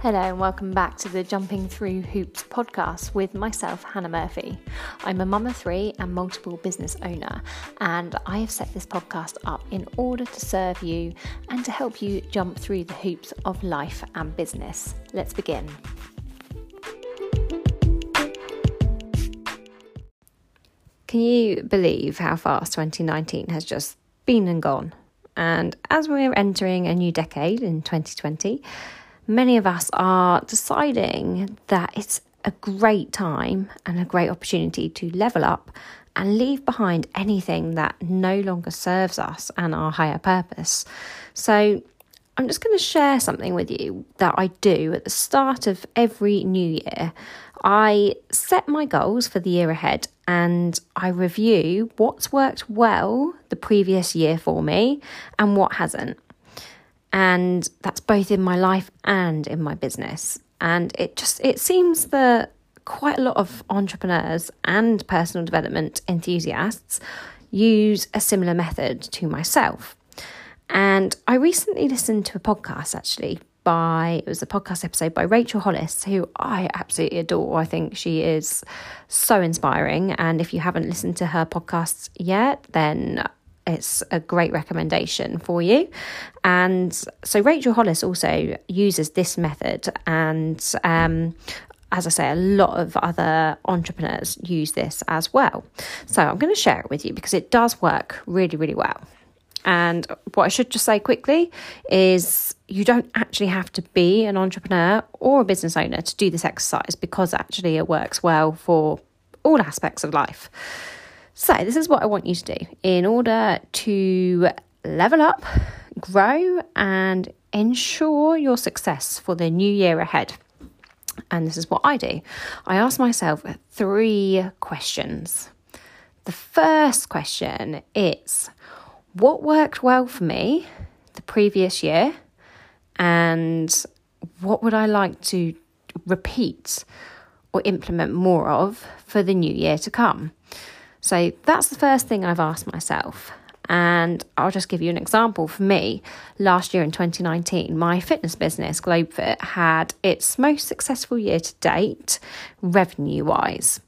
Hello, and welcome back to the Jumping Through Hoops podcast with myself, Hannah Murphy. I'm a mum of three and multiple business owner, and I have set this podcast up in order to serve you and to help you jump through the hoops of life and business. Let's begin. Can you believe how fast 2019 has just been and gone? And as we're entering a new decade in 2020, many of us are deciding that it's a great time and a great opportunity to level up and leave behind anything that no longer serves us and our higher purpose. So, I'm just going to share something with you that I do at the start of every new year. I set my goals for the year ahead and I review what's worked well the previous year for me and what hasn't. And that's both in my life and in my business. And it just it seems that quite a lot of entrepreneurs and personal development enthusiasts use a similar method to myself. And I recently listened to a podcast actually by, it was a podcast episode by Rachel Hollis, who I absolutely adore. I think she is so inspiring. And if you haven't listened to her podcasts yet, then it's a great recommendation for you. And so Rachel Hollis also uses this method and um, as I say, a lot of other entrepreneurs use this as well. So I'm going to share it with you because it does work really, really well. And what I should just say quickly is you don't actually have to be an entrepreneur or a business owner to do this exercise because actually it works well for all aspects of life. So, this is what I want you to do in order to level up, grow, and ensure your success for the new year ahead. And this is what I do I ask myself three questions. The first question is what worked well for me the previous year and what would I like to repeat or implement more of for the new year to come? So that's the first thing I've asked myself. And I'll just give you an example. For me, last year in 2019, my fitness business, GlobeFit, had its most successful year to date, revenue wise.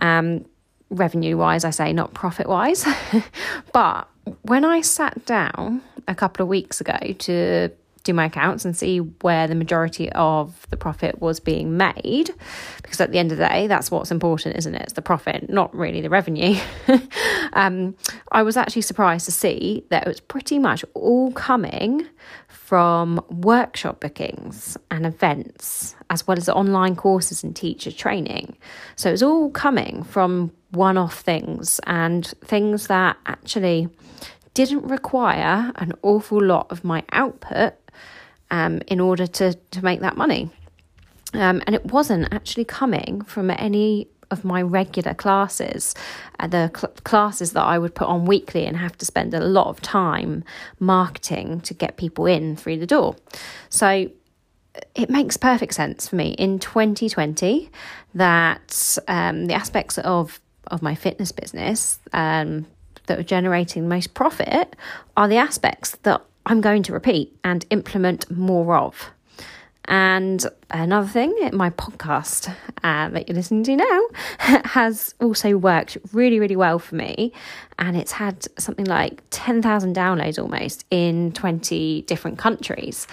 Um, revenue wise, I say, not profit wise. but when I sat down a couple of weeks ago to do my accounts and see where the majority of the profit was being made, because at the end of the day, that's what's important, isn't it? It's the profit, not really the revenue. um, I was actually surprised to see that it was pretty much all coming from workshop bookings and events, as well as online courses and teacher training. So it was all coming from one off things and things that actually didn't require an awful lot of my output um, in order to, to make that money. Um, and it wasn't actually coming from any of my regular classes, uh, the cl- classes that I would put on weekly and have to spend a lot of time marketing to get people in through the door. So it makes perfect sense for me in 2020 that um, the aspects of of my fitness business um, that are generating the most profit are the aspects that I'm going to repeat and implement more of. And another thing, my podcast uh, that you're listening to now has also worked really, really well for me. And it's had something like 10,000 downloads almost in 20 different countries.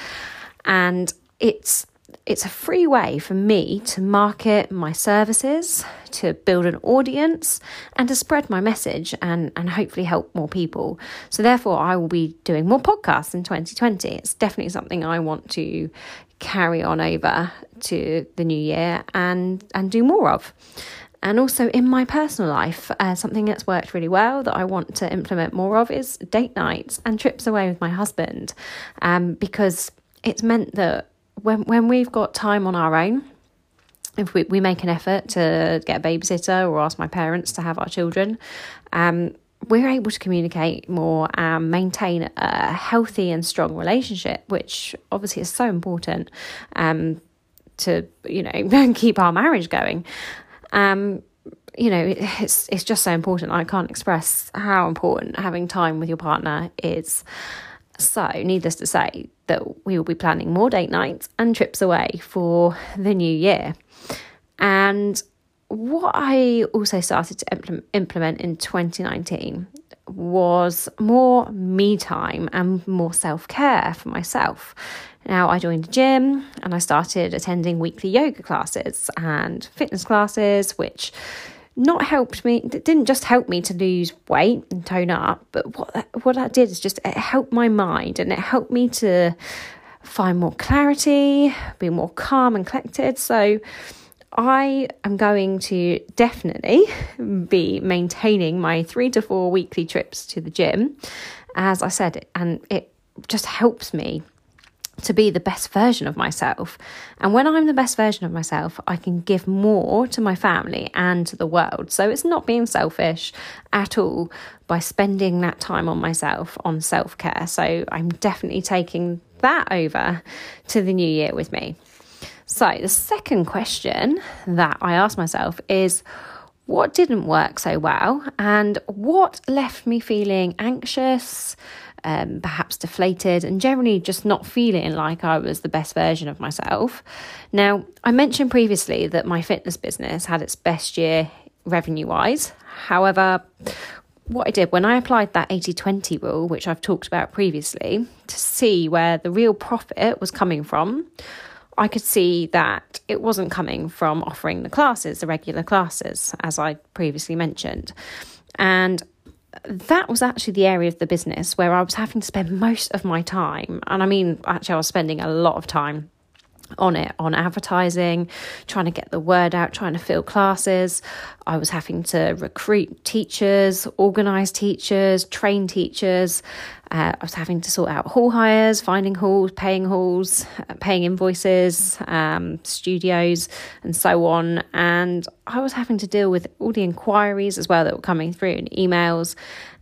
And it's it's a free way for me to market my services, to build an audience, and to spread my message and, and hopefully help more people. So, therefore, I will be doing more podcasts in 2020. It's definitely something I want to carry on over to the new year and, and do more of. And also in my personal life, uh, something that's worked really well that I want to implement more of is date nights and trips away with my husband um, because it's meant that when when we've got time on our own, if we, we make an effort to get a babysitter or ask my parents to have our children, um, we're able to communicate more and maintain a healthy and strong relationship, which obviously is so important um, to you know keep our marriage going. Um, you know, it's it's just so important. I can't express how important having time with your partner is. So, needless to say, that we will be planning more date nights and trips away for the new year. And what I also started to implement in 2019 was more me time and more self care for myself. Now, I joined a gym and I started attending weekly yoga classes and fitness classes, which not helped me it didn't just help me to lose weight and tone up but what that, what that did is just it helped my mind and it helped me to find more clarity be more calm and collected. So I am going to definitely be maintaining my three to four weekly trips to the gym, as I said, and it just helps me to be the best version of myself. And when I'm the best version of myself, I can give more to my family and to the world. So it's not being selfish at all by spending that time on myself, on self care. So I'm definitely taking that over to the new year with me. So, the second question that I ask myself is what didn't work so well and what left me feeling anxious, um, perhaps deflated, and generally just not feeling like I was the best version of myself. Now, I mentioned previously that my fitness business had its best year revenue wise. However, what I did when I applied that 80 20 rule, which I've talked about previously, to see where the real profit was coming from, I could see that it wasn't coming from offering the classes, the regular classes, as I previously mentioned. And that was actually the area of the business where I was having to spend most of my time. And I mean, actually, I was spending a lot of time on it on advertising, trying to get the word out, trying to fill classes. I was having to recruit teachers, organise teachers, train teachers. Uh, I was having to sort out hall hires, finding halls, paying halls, uh, paying invoices, um, studios, and so on. And I was having to deal with all the inquiries as well that were coming through and emails,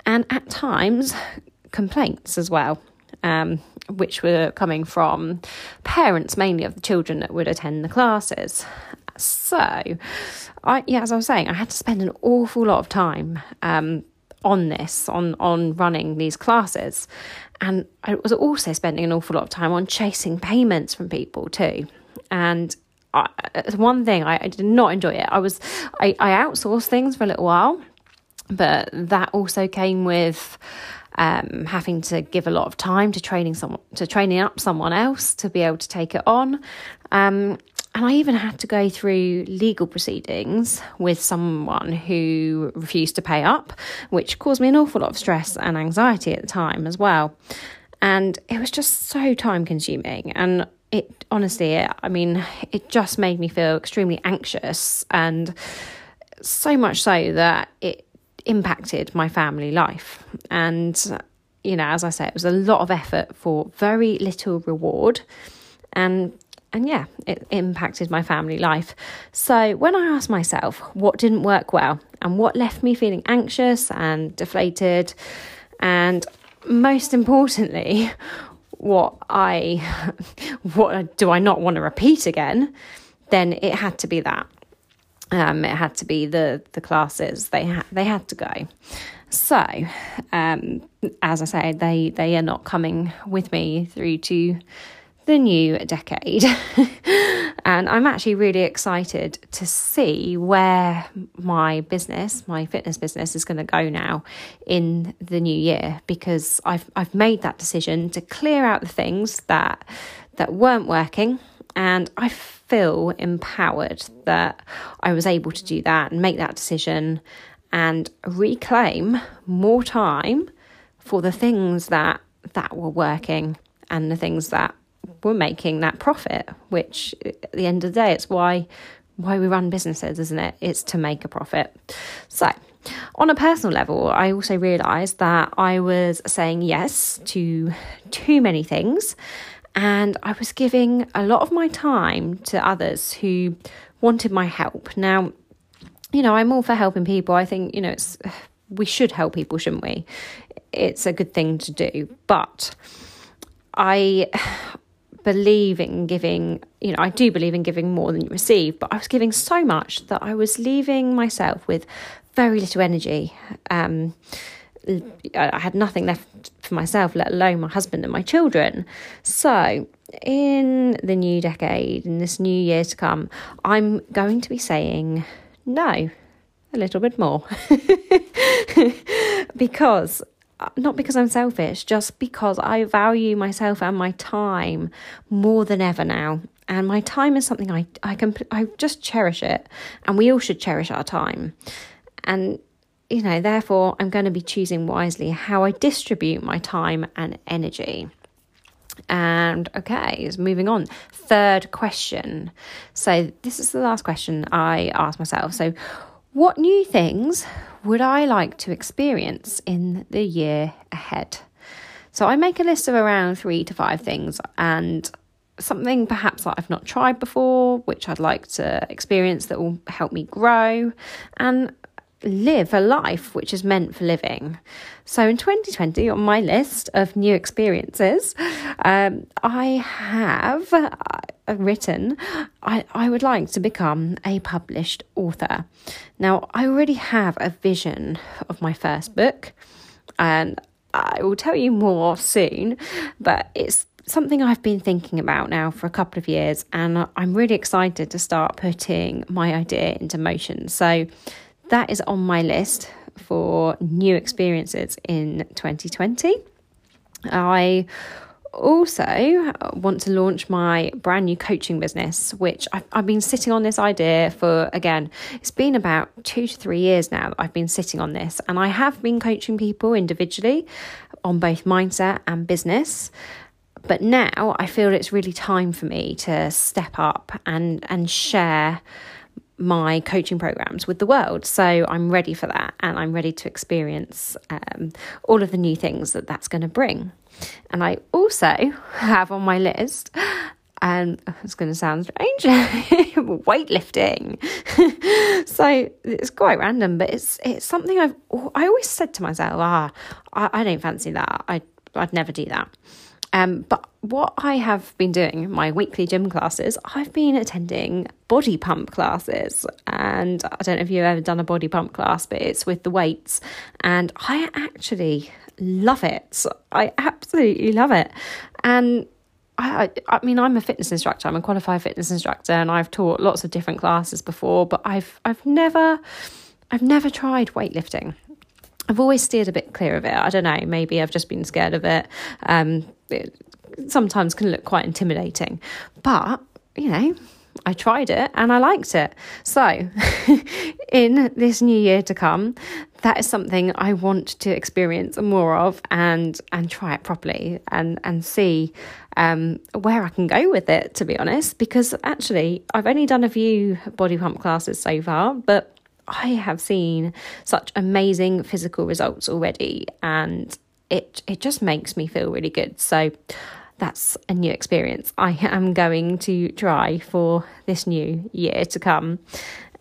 and at times complaints as well. Um, which were coming from parents mainly of the children that would attend the classes. So, I yeah, as I was saying, I had to spend an awful lot of time um, on this, on on running these classes, and I was also spending an awful lot of time on chasing payments from people too. And I, one thing I, I, did not enjoy it. I was I, I outsourced things for a little while, but that also came with um, having to give a lot of time to training someone to training up someone else to be able to take it on. Um, and I even had to go through legal proceedings with someone who refused to pay up, which caused me an awful lot of stress and anxiety at the time as well. And it was just so time consuming. And it honestly, I mean, it just made me feel extremely anxious and so much so that it impacted my family life. And, you know, as I say, it was a lot of effort for very little reward. And and yeah, it impacted my family life. So when I asked myself what didn't work well and what left me feeling anxious and deflated, and most importantly, what I what do I not want to repeat again, then it had to be that. Um, it had to be the the classes. They ha- they had to go. So, um, as I say, they they are not coming with me through to the new decade. and I'm actually really excited to see where my business, my fitness business, is going to go now in the new year because I've I've made that decision to clear out the things that that weren't working and I feel empowered that I was able to do that and make that decision and reclaim more time for the things that that were working and the things that were making that profit which at the end of the day it's why why we run businesses isn't it it's to make a profit so on a personal level i also realized that i was saying yes to too many things and I was giving a lot of my time to others who wanted my help. Now, you know, I'm all for helping people. I think, you know, it's we should help people, shouldn't we? It's a good thing to do. But I believe in giving, you know, I do believe in giving more than you receive, but I was giving so much that I was leaving myself with very little energy. Um, I had nothing left for myself, let alone my husband and my children. So, in the new decade, in this new year to come, I'm going to be saying no a little bit more. because, not because I'm selfish, just because I value myself and my time more than ever now. And my time is something I, I can, I just cherish it. And we all should cherish our time. And you know, therefore, I'm going to be choosing wisely how I distribute my time and energy. And okay, moving on. Third question. So, this is the last question I asked myself. So, what new things would I like to experience in the year ahead? So, I make a list of around three to five things and something perhaps that I've not tried before, which I'd like to experience that will help me grow, and live a life which is meant for living. So in 2020, on my list of new experiences, um, I have uh, written I, I would like to become a published author. Now, I already have a vision of my first book, and I will tell you more soon, but it's something I've been thinking about now for a couple of years, and I'm really excited to start putting my idea into motion. So, that is on my list for new experiences in 2020. I also want to launch my brand new coaching business, which I've, I've, been sitting on this idea for, again, it's been about two to three years now that I've been sitting on this. And I have been coaching people individually on both mindset and business. But now I feel it's really time for me to step up and, and share my coaching programs with the world. So I'm ready for that and I'm ready to experience um, all of the new things that that's going to bring. And I also have on my list, and it's going to sound strange, weightlifting. so it's quite random, but it's it's something I've I always said to myself, ah, I, I don't fancy that. I I'd never do that. Um, but what I have been doing, my weekly gym classes, I've been attending body pump classes. And I don't know if you've ever done a body pump class, but it's with the weights. And I actually love it. I absolutely love it. And I, I mean, I'm a fitness instructor. I'm a qualified fitness instructor, and I've taught lots of different classes before. But I've I've never I've never tried weightlifting. I've always steered a bit clear of it. I don't know. Maybe I've just been scared of it. Um, it sometimes can look quite intimidating, but you know, I tried it and I liked it. So, in this new year to come, that is something I want to experience more of and and try it properly and and see um, where I can go with it. To be honest, because actually I've only done a few body pump classes so far, but I have seen such amazing physical results already, and it it just makes me feel really good. So that's a new experience I am going to try for this new year to come.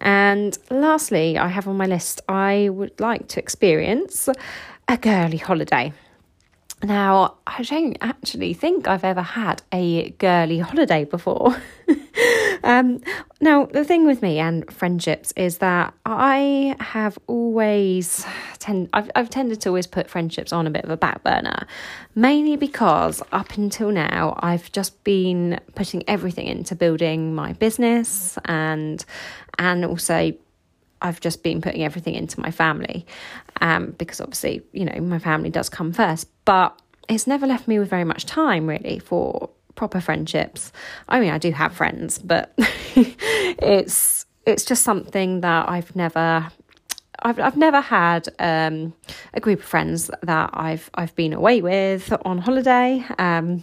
And lastly, I have on my list I would like to experience a girly holiday. Now, I don't actually think I've ever had a girly holiday before. um, now, the thing with me and friendships is that I have always tend I've, I've tended to always put friendships on a bit of a back burner, mainly because up until now I've just been putting everything into building my business and and also I've just been putting everything into my family um, because obviously, you know, my family does come first. But it's never left me with very much time really for proper friendships. I mean, I do have friends, but it's it's just something that I've never I've I've never had um, a group of friends that I've I've been away with on holiday um,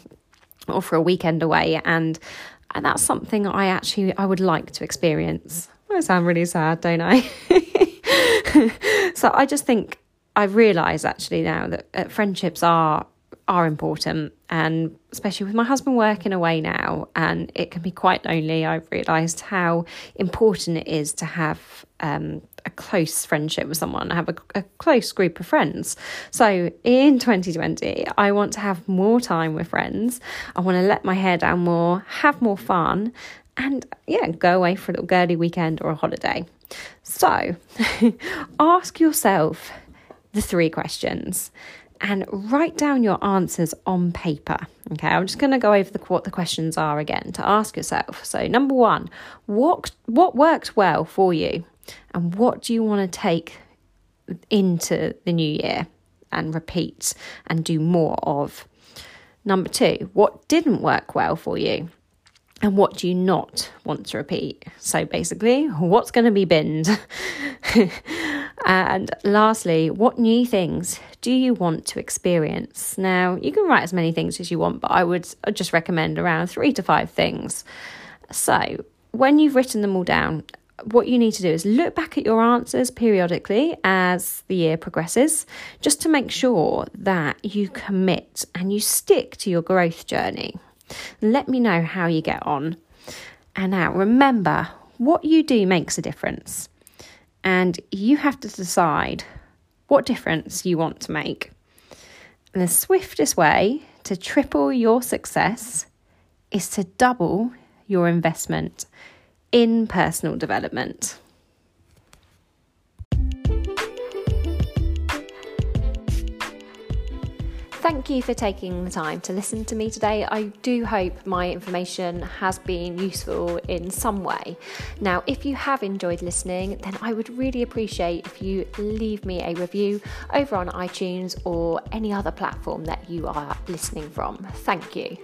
or for a weekend away, and that's something I actually I would like to experience. I sound really sad, don't I? so I just think I realise actually now that uh, friendships are are important and especially with my husband working away now and it can be quite lonely i've realised how important it is to have um, a close friendship with someone have a, a, close group of friends. So in 2020 i want to have more time with friends. I want to let my hair down more have more fun and yeah, go away for a little girly weekend or a holiday. So ask yourself the three questions and write down your answers on paper. Okay, I'm just going to go over the, what the questions are again to ask yourself. So, number one, what what worked well for you, and what do you want to take into the new year and repeat and do more of? Number two, what didn't work well for you? And what do you not want to repeat? So basically, what's going to be binned? and lastly, what new things do you want to experience? Now, you can write as many things as you want, but I would just recommend around three to five things. So, when you've written them all down, what you need to do is look back at your answers periodically as the year progresses, just to make sure that you commit and you stick to your growth journey. Let me know how you get on. And now remember, what you do makes a difference. And you have to decide what difference you want to make. And the swiftest way to triple your success is to double your investment in personal development. Thank you for taking the time to listen to me today. I do hope my information has been useful in some way. Now, if you have enjoyed listening, then I would really appreciate if you leave me a review over on iTunes or any other platform that you are listening from. Thank you.